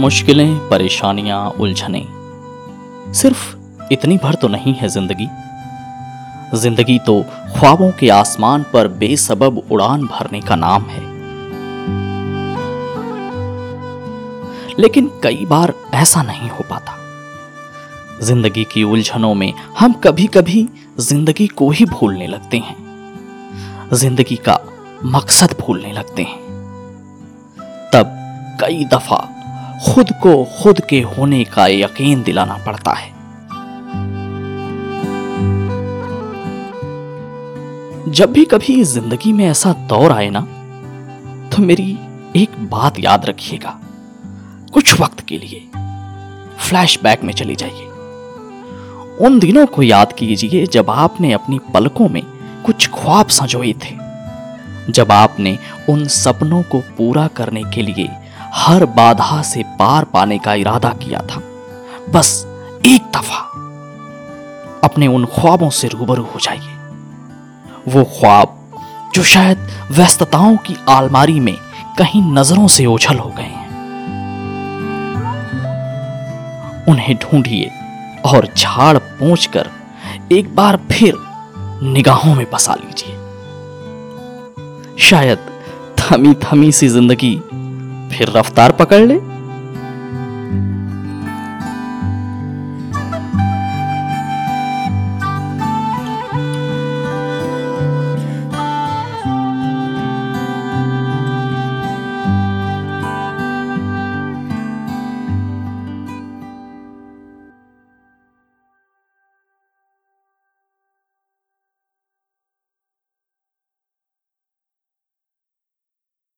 मुश्किलें, परेशानियाँ, उलझने। सिर्फ़ इतनी भर तो नहीं है ज़िंदगी। ज़िंदगी तो ख्वाबों के आसमान पर बेसबब उड़ान भरने का नाम है। लेकिन कई बार ऐसा नहीं हो पाता। ज़िंदगी की उलझनों में हम कभी कभी ज़िंदगी को ही भूलने लगते हैं। ज़िंदगी का मकसद भूलने लगते हैं। तब कई दफ़ा खुद को खुद के होने का यकीन दिलाना पड़ता है। जब भी कभी ज़िंदगी में ऐसा दौर आए ना तो मेरी एक बात याद रखिएगा। कुछ वक्त के लिए फ्लैशबैक में चली जाइए। उन दिनों को याद कीजिए जब आपने अपनी पलकों में कुछ ख्वाब संजोए थे। जब आपने उन सपनों को पूरा करने के लिए हर बाधा से पार पाने का इरादा किया था। बस एक दफ़ा अपने उन ख्वाबों से रूबरू हो जाइए। वो ख्वाब जो शायद व्यस्तताओं की आलमारी में कहीं नज़रों से ओझल हो गए हैं। उन्हें ढूंढिए और झाड़ पहुँच कर एक बार फिर निगाहों में बसा लीजिए। शायद थमी थमी सी ज़िंदगी फिर रफ्तार पकड़ ले।